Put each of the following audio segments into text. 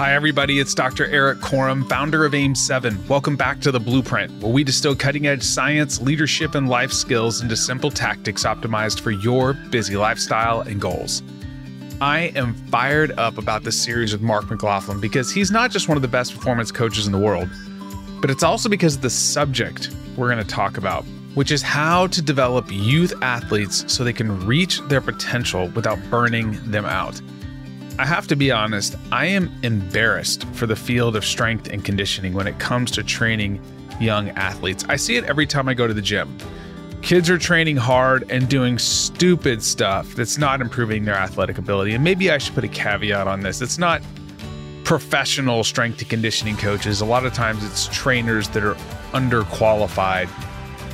Hi, everybody. It's Dr. Erik Korem, founder of AIM7. Welcome back to The Blueprint, where we distill cutting edge science, leadership, and life skills into simple tactics optimized for your busy lifestyle and goals. I am fired up about this series with Mark McLaughlin because he's not just one of the best performance coaches in the world, but it's also because of the subject we're going to talk about, which is how to develop youth athletes so they can reach their potential without burning them out. I have to be honest, I am embarrassed for the field of strength and conditioning when it comes to training young athletes. I see it every time I go to the gym. Kids are training hard and doing stupid stuff that's not improving their athletic ability. And maybe I should put a caveat on this. It's not professional strength and conditioning coaches. A lot of times it's trainers that are underqualified.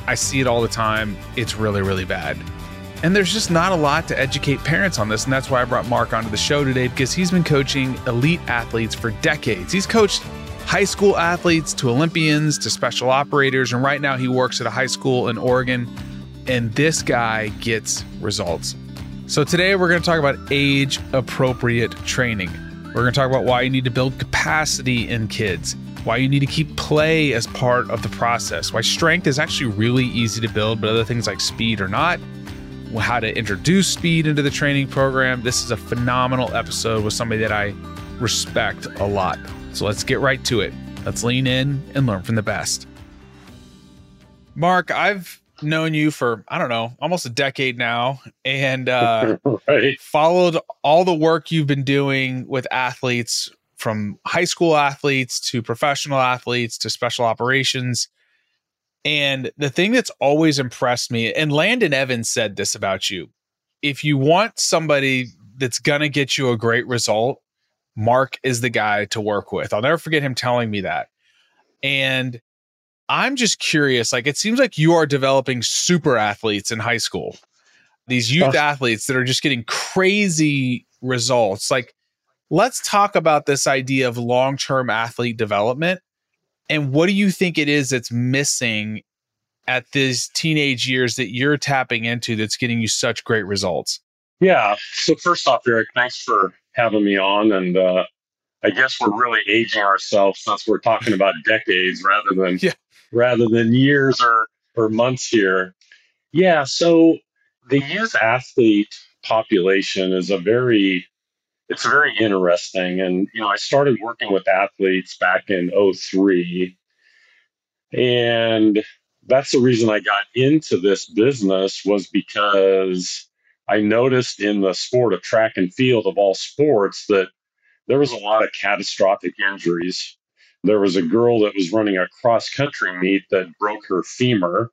I see it all the time. It's really, really bad. And there's just not a lot to educate parents on this. And that's why I brought Mark onto the show today because he's been coaching elite athletes for decades. He's coached high school athletes to Olympians to special operators. And right now he works at a high school in Oregon. And this guy gets results. So today we're going to talk about age appropriate training. We're going to talk about why you need to build capacity in kids, why you need to keep play as part of the process, why strength is actually really easy to build, but other things like speed are not how to introduce speed into the training program. This is a phenomenal episode with somebody that I respect a lot. So let's get right to it. Let's lean in and learn from the best. Mark, I've known you for, I don't know, almost a decade now and uh, right. followed all the work you've been doing with athletes from high school athletes to professional athletes to special operations. And the thing that's always impressed me, and Landon Evans said this about you if you want somebody that's going to get you a great result, Mark is the guy to work with. I'll never forget him telling me that. And I'm just curious like, it seems like you are developing super athletes in high school, these youth athletes that are just getting crazy results. Like, let's talk about this idea of long term athlete development and what do you think it is that's missing at these teenage years that you're tapping into that's getting you such great results? Yeah. So first off, Erik, thanks for having me on. And uh, I guess we're really aging ourselves since we're talking about decades rather than yeah. rather than years or or months here. Yeah. So the youth athlete population is a very it's very interesting. And, you know, I started working with athletes back in 03. And that's the reason I got into this business was because I noticed in the sport of track and field of all sports that there was a lot of catastrophic injuries. There was a girl that was running a cross country meet that broke her femur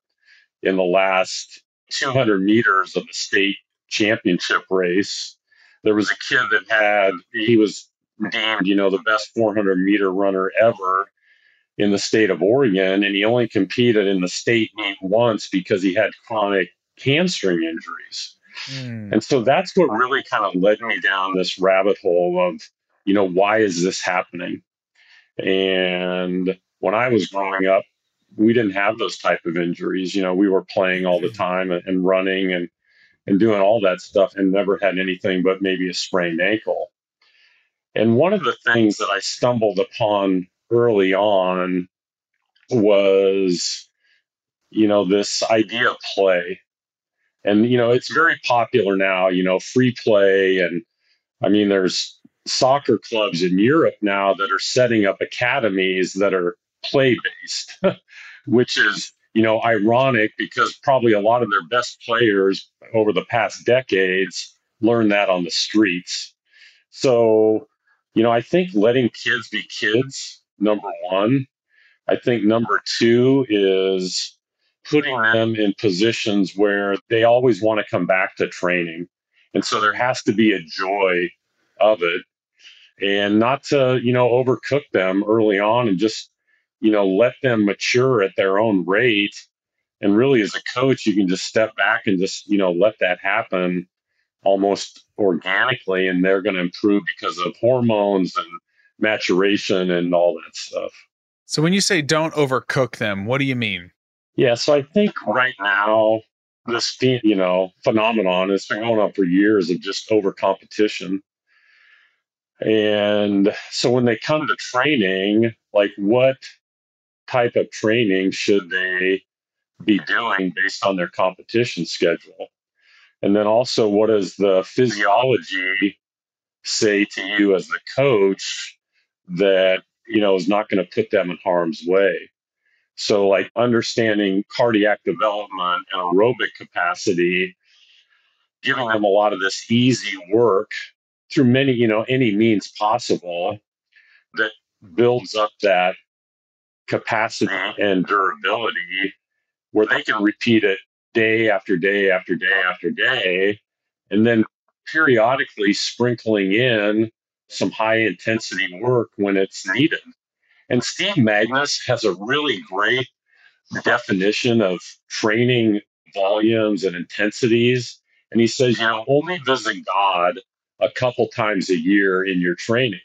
in the last 200 meters of the state championship race there was a kid that had he was deemed you know the best 400 meter runner ever in the state of Oregon, and he only competed in the state meet once because he had chronic hamstring injuries. Mm. And so that's what really kind of led me down this rabbit hole of, you know, why is this happening? And when I was growing up, we didn't have those type of injuries. You know, we were playing all the hmm. time and running and and doing all that stuff and never had anything but maybe a sprained ankle. And one of the things that I stumbled upon early on was, you know, this idea of play. And, you know, it's very popular now, you know, free play. And I mean, there's soccer clubs in Europe now that are setting up academies that are play based, which is you know, ironic because probably a lot of their best players over the past decades learned that on the streets. So, you know, I think letting kids be kids, number one. I think number two is putting them in positions where they always want to come back to training. And so there has to be a joy of it and not to, you know, overcook them early on and just you know, let them mature at their own rate. And really, as a coach, you can just step back and just, you know, let that happen almost organically, and they're going to improve because of hormones and maturation and all that stuff. So, when you say don't overcook them, what do you mean? Yeah, so I think right now, this you know phenomenon has been going on for years of just over competition And so when they come to training, like what type of training should they be doing based on their competition schedule? And then also, what does the physiology say to you as the coach that, you know, is not going to put them in harm's way? So, like understanding cardiac development and aerobic capacity, giving them a lot of this easy work through many, you know, any means possible that builds up that capacity and durability where they can repeat it day after day after day after day, and then periodically sprinkling in some high intensity work when it's needed. And Steve Magness has a really great definition of training volumes and intensities. And he says, you know, only visit God a couple times a year in your training.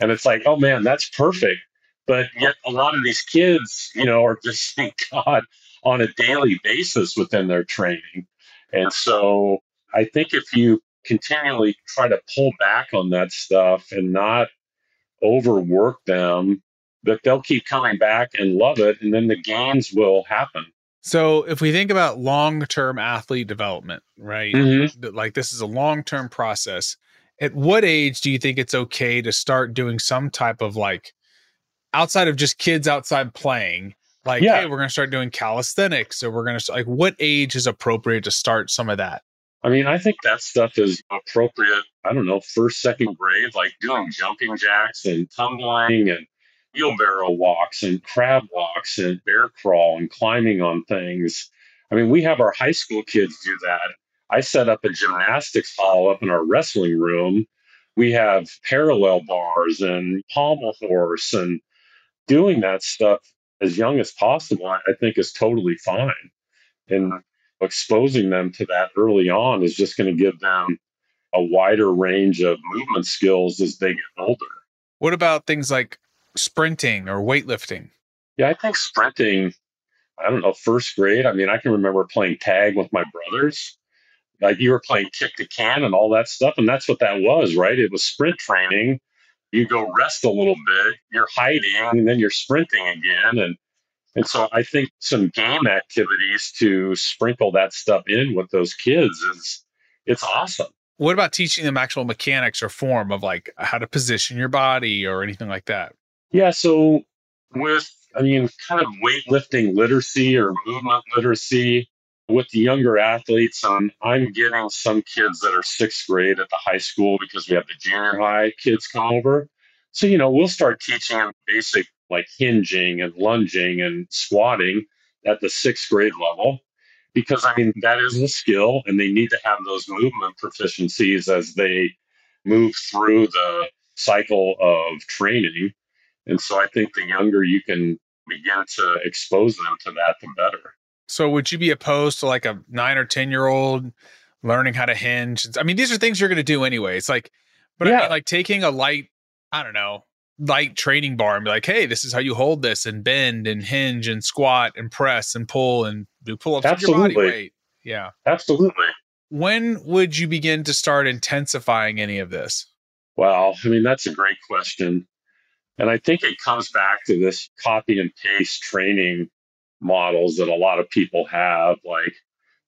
And it's like, oh man, that's perfect. But yet a lot of these kids, you know, are just seeing God on a daily basis within their training. And so I think if you continually try to pull back on that stuff and not overwork them, that they'll keep coming back and love it. And then the gains will happen. So if we think about long-term athlete development, right? Mm-hmm. Like this is a long-term process. At what age do you think it's okay to start doing some type of like outside of just kids outside playing? Like, yeah. hey, we're going to start doing calisthenics or we're going to like what age is appropriate to start some of that? I mean, I think that stuff is appropriate. I don't know, first, second grade, like doing oh. jumping jacks and tumbling and wheelbarrow walks and crab walks and bear crawl and climbing on things. I mean, we have our high school kids do that. I set up a gymnastics hall up in our wrestling room. We have parallel bars and pommel horse and doing that stuff as young as possible, I think is totally fine. And exposing them to that early on is just going to give them a wider range of movement skills as they get older. What about things like sprinting or weightlifting? Yeah, I think sprinting, I don't know, first grade. I mean, I can remember playing tag with my brothers. Like you were playing kick the can and all that stuff. And that's what that was, right? It was sprint training. You go rest a little bit, you're hiding, and then you're sprinting again. And and so I think some game activities to sprinkle that stuff in with those kids is it's awesome. What about teaching them actual mechanics or form of like how to position your body or anything like that? Yeah, so with I mean kind of weightlifting literacy or movement literacy with the younger athletes, um, I'm getting some kids that are sixth grade at the high school because we have the junior high kids come over. So, you know, we'll start teaching them basic like hinging and lunging and squatting at the sixth grade level because I mean that is a skill and they need to have those movement proficiencies as they move through the cycle of training. And so I think the younger you can begin to expose them to that, the better. So would you be opposed to like a nine or 10 year old learning how to hinge? I mean, these are things you're going to do anyway. It's like, but yeah. I mean, like taking a light, I don't know, light training bar and be like, hey, this is how you hold this and bend and hinge and squat and press and pull and do pull ups with your body weight. Yeah. Absolutely. When would you begin to start intensifying any of this? Well, I mean, that's a great question. And I think it comes back to this copy and paste training models that a lot of people have. Like,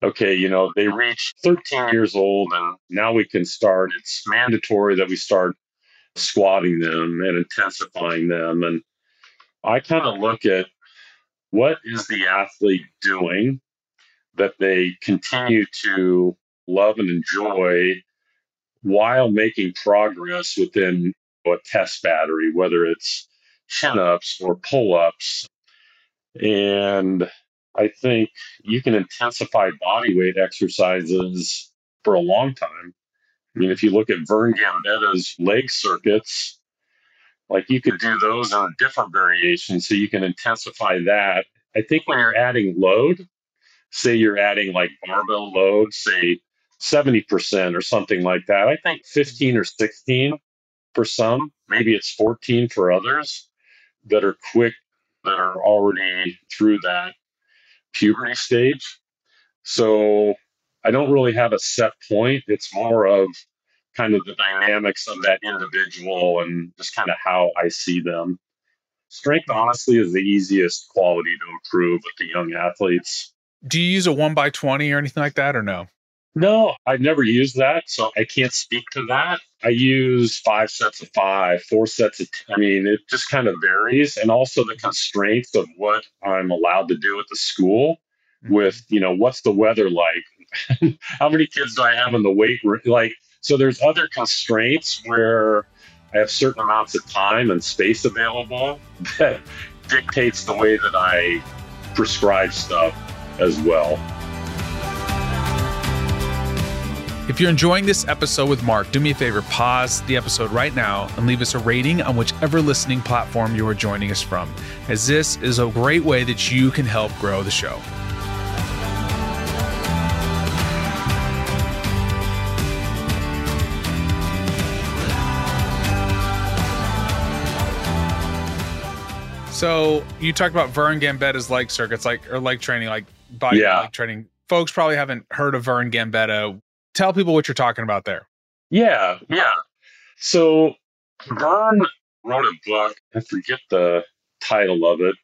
okay, you know, they reach 13 years old and now we can start. It's mandatory that we start squatting them and intensifying them. And I kind of look at what is the athlete doing that they continue to love and enjoy while making progress within a test battery, whether it's chin ups or pull ups. And I think you can intensify body weight exercises for a long time. I mean, if you look at Vern Gambetta's leg circuits, like you could do those on different variations so you can intensify that. I think when you're adding load, say you're adding like barbell load, say 70% or something like that, I think 15 or 16 for some, maybe it's 14 for others that are quick, that are already through that puberty stage. So I don't really have a set point. It's more of kind of the dynamics of that individual and just kind of how I see them. Strength, honestly, is the easiest quality to improve with the young athletes. Do you use a one by 20 or anything like that or no? No, I've never used that, so I can't speak to that. I use five sets of five, four sets of, I mean, it just kind of varies. And also the constraints of what I'm allowed to do at the school mm-hmm. with, you know, what's the weather like? How many kids do I have in the weight room? Like, so there's other constraints where I have certain amounts of time and space available that dictates the way that I prescribe stuff as well. If you're enjoying this episode with Mark, do me a favor, pause the episode right now and leave us a rating on whichever listening platform you are joining us from, as this is a great way that you can help grow the show. So you talked about Vern Gambetta's leg circuits, like or leg training, like body yeah. leg training. Folks probably haven't heard of Vern Gambetta. Tell people what you're talking about there. Yeah, yeah. So Vern wrote a book. I forget the title of it,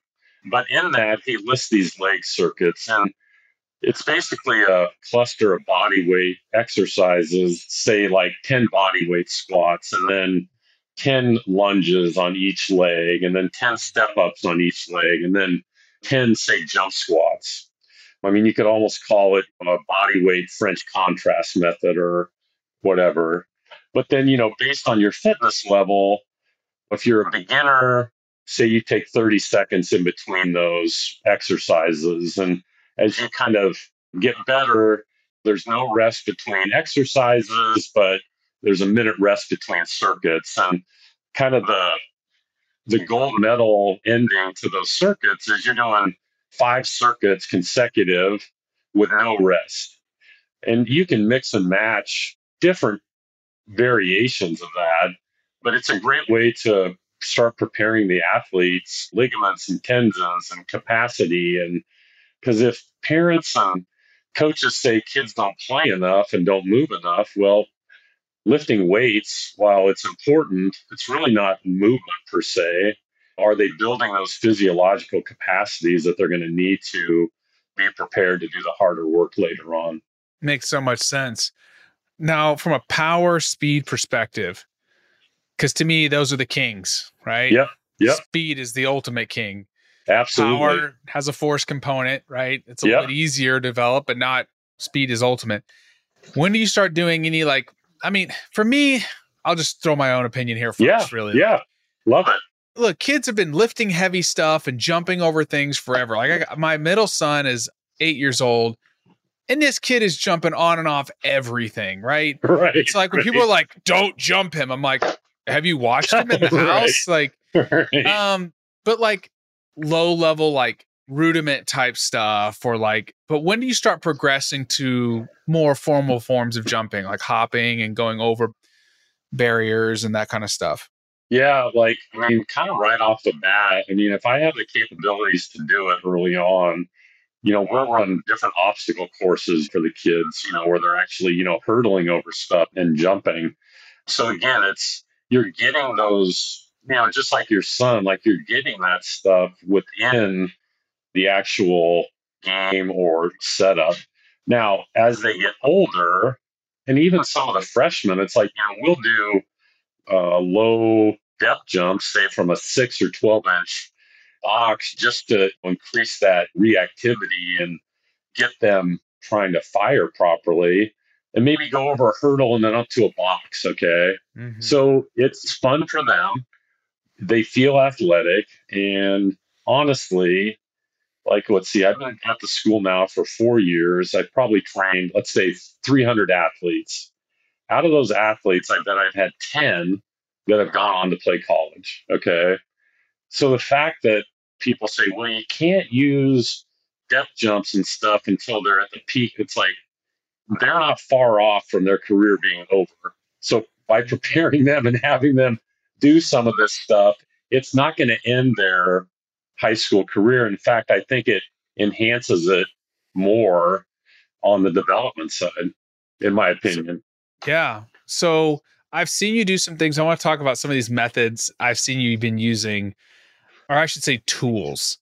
but in that he lists these leg circuits, and it's basically a cluster of body weight exercises, say like 10 body weight squats, and then 10 lunges on each leg and then 10 step ups on each leg and then 10, say, jump squats. I mean, you could almost call it a body weight French contrast method or whatever. But then, you know, based on your fitness level, if you're a beginner, say you take 30 seconds in between those exercises. And as you kind of get better, there's no rest between exercises, but there's a minute rest between circuits and kind of the the gold medal ending to those circuits is you're doing five circuits consecutive with no rest and you can mix and match different variations of that but it's a great way to start preparing the athletes ligaments and tendons and capacity and because if parents and coaches say kids don't play enough and don't move enough well lifting weights, while it's important, it's really not movement per se. Are they building those physiological capacities that they're going to need to be prepared to do the harder work later on? Makes so much sense. Now, from a power speed perspective, because to me, those are the kings, right? Yep. Yep. Speed is the ultimate king. Absolutely. Power has a force component, right? It's a yep. little easier to develop, but not speed is ultimate. When do you start doing any like I mean, for me, I'll just throw my own opinion here first, yeah, really. Yeah. Love it. Look, kids have been lifting heavy stuff and jumping over things forever. Like got, my middle son is eight years old, and this kid is jumping on and off everything, right? Right. It's like when right. people are like, "Don't jump him," I'm like, "Have you watched him in the house?" Like, right. um, but like low level, like rudiment type stuff or like but when do you start progressing to more formal forms of jumping like hopping and going over barriers and that kind of stuff yeah like i mean kind of right off the bat i mean if i have the capabilities to do it early on you know we're run different obstacle courses for the kids you know where they're actually you know hurdling over stuff and jumping so again it's you're getting those you know just like your son like you're getting that stuff within the actual game or setup. Now, as they get older, and even some of the freshmen, it's like, you know, we'll do uh, low depth jumps, say from a six or 12 inch box, just to increase that reactivity and get them trying to fire properly and maybe go over a hurdle and then up to a box. Okay. Mm-hmm. So it's fun for them. They feel athletic. And honestly, like let's see i've been at the school now for four years i've probably trained let's say 300 athletes out of those athletes i bet i've had 10 that have gone on to play college okay so the fact that people say well you can't use depth jumps and stuff until they're at the peak it's like they're not far off from their career being over so by preparing them and having them do some of this stuff it's not going to end their high school career. In fact, I think it enhances it more on the development side, in my opinion. Yeah. So I've seen you do some things. I want to talk about some of these methods I've seen you've been using, or I should say tools.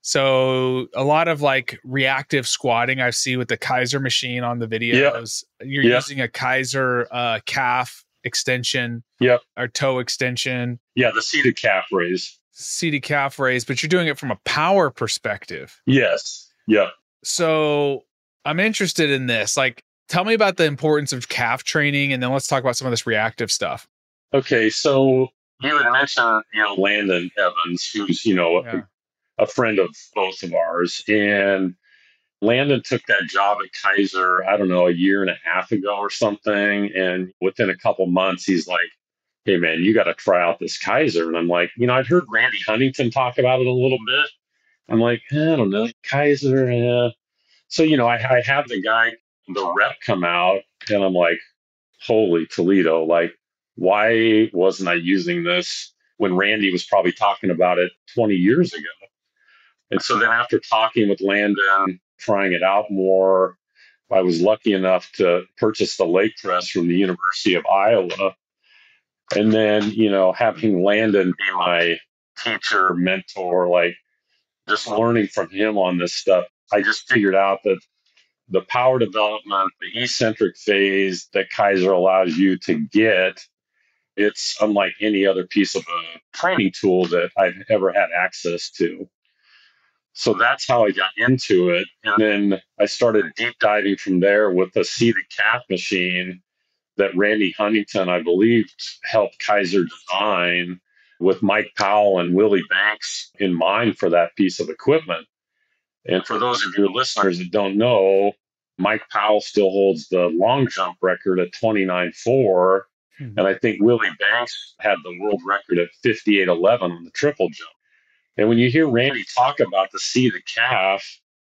So a lot of like reactive squatting I see with the Keiser machine on the videos. Yep. You're yep. using a Keiser uh, calf extension. Yep. Or toe extension. Yeah, the seated calf raise. Seated calf raise, but you're doing it from a power perspective. Yes. Yep. So I'm interested in this. Like, tell me about the importance of calf training, and then let's talk about some of this reactive stuff. Okay, so you had mentioned you know Landon Evans, who's you know yeah a friend of both of ours. And Landon took that job at Keiser, I don't know, a year and a half ago or something. And within a couple months, he's like, Hey, man, you got to try out this Keiser," And I'm like, You know, I'd heard Randy Huntington talk about it a little bit. I'm like, I don't know, Keiser. Eh. So, you know, I, I have the guy, the rep come out, and I'm like, Holy Toledo, like, why wasn't I using this when Randy was probably talking about it 20 years ago? And so then after talking with Landon, trying it out more, I was lucky enough to purchase the leg press from the University of Iowa. And then, you know, having Landon be my teacher, mentor, like just learning from him on this stuff, I just figured out that the power development, the eccentric phase that Keiser allows you to get, it's unlike any other piece of a training tool that I've ever had access to. So that's how I got into it. And then I started deep diving from there with the seated calf machine that Randy Huntington, I believe, helped Keiser design with Mike Powell and Willie Banks in mind for that piece of equipment. And for those of your listeners that don't know, Mike Powell still holds the long jump record at 29.4. Hmm. And I think Willie Banks had the world record at 58.11 on the triple jump. And when you hear Randy talk about the seated calf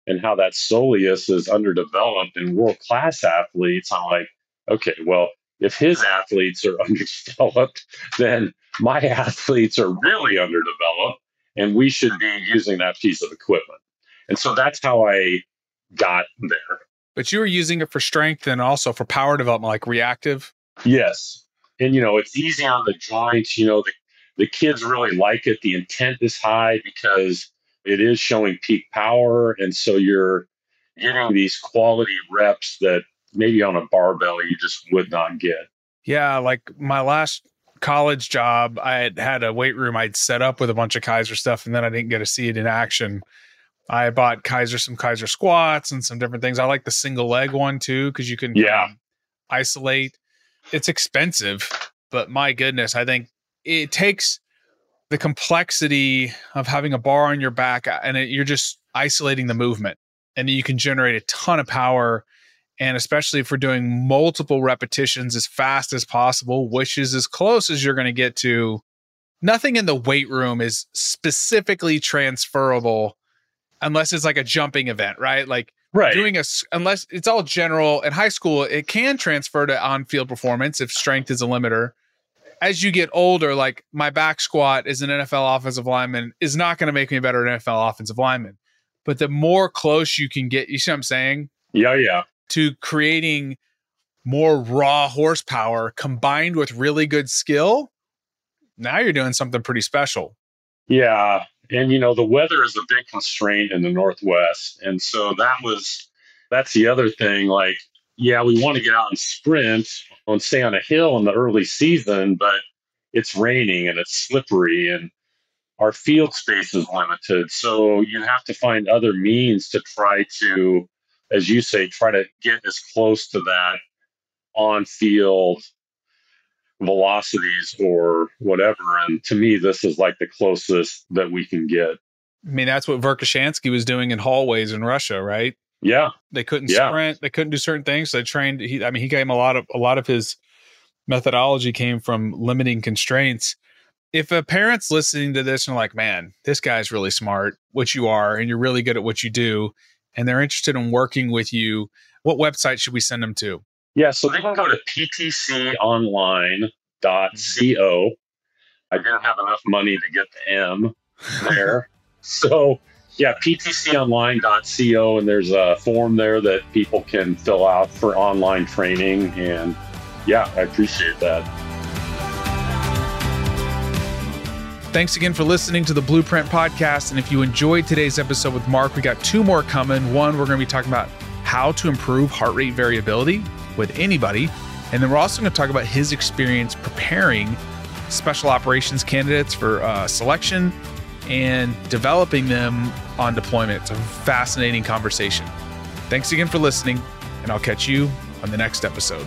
and how that soleus is underdeveloped in world class athletes, I'm like, okay, well, if his athletes are underdeveloped, then my athletes are really underdeveloped, and we should be using that piece of equipment. And so that's how I got there. But you were using it for strength and also for power development, like reactive? Yes. And, you know, it's easy on the joints. You know, the the kids really like it. The intent is high because it is showing peak power. And so you're getting these quality reps that maybe on a barbell you just would not get. Yeah. Like my last college job, I had had a weight room I'd set up with a bunch of Keiser stuff, and then I didn't get to see it in action. I bought Keiser some Keiser squats and some different things. I like the single leg one too because you can yeah um, isolate. It's expensive, but my goodness, I think it takes the complexity of having a bar on your back uh, and it, you're just isolating the movement and you can generate a ton of power and especially if we're doing multiple repetitions as fast as possible which is as close as you're going to get to nothing in the weight room is specifically transferable unless it's like a jumping event right like right doing a unless it's all general in high school it can transfer to on-field performance if strength is a limiter as you get older, like my back squat as an NFL offensive lineman is not going to make me a better NFL offensive lineman. But the more close you can get, you see what I'm saying? Yeah, yeah. To creating more raw horsepower combined with really good skill, now you're doing something pretty special. Yeah. And, you know, the weather is a big constraint in the Northwest. And so that was, that's the other thing. Like, yeah, we want to get out and sprint and stay on a hill in the early season, but it's raining and it's slippery and our field space is limited. So you have to find other means to try to, as you say, try to get as close to that on field velocities or whatever. And to me, this is like the closest that we can get. I mean, that's what Verkhoshansky was doing in hallways in Russia, right? Yeah. They couldn't yeah. sprint. They couldn't do certain things. So they trained. He, I mean, he came a lot of a lot of his methodology came from limiting constraints. If a parent's listening to this and like, man, this guy's really smart, which you are, and you're really good at what you do, and they're interested in working with you, what website should we send them to? Yeah, so they can go to ptconline.co. I didn't have enough money to get the M there. so yeah, ptconline.co, and there's a form there that people can fill out for online training. And Yeah, I appreciate that. Thanks again for listening to the Blueprint Podcast. And if you enjoyed today's episode with Mark, we got two more coming. One, we're going to be talking about how to improve heart rate variability with anybody. And then we're also going to talk about his experience preparing special operations candidates for uh, selection and developing them on deployment. It's a fascinating conversation. Thanks again for listening, and I'll catch you on the next episode.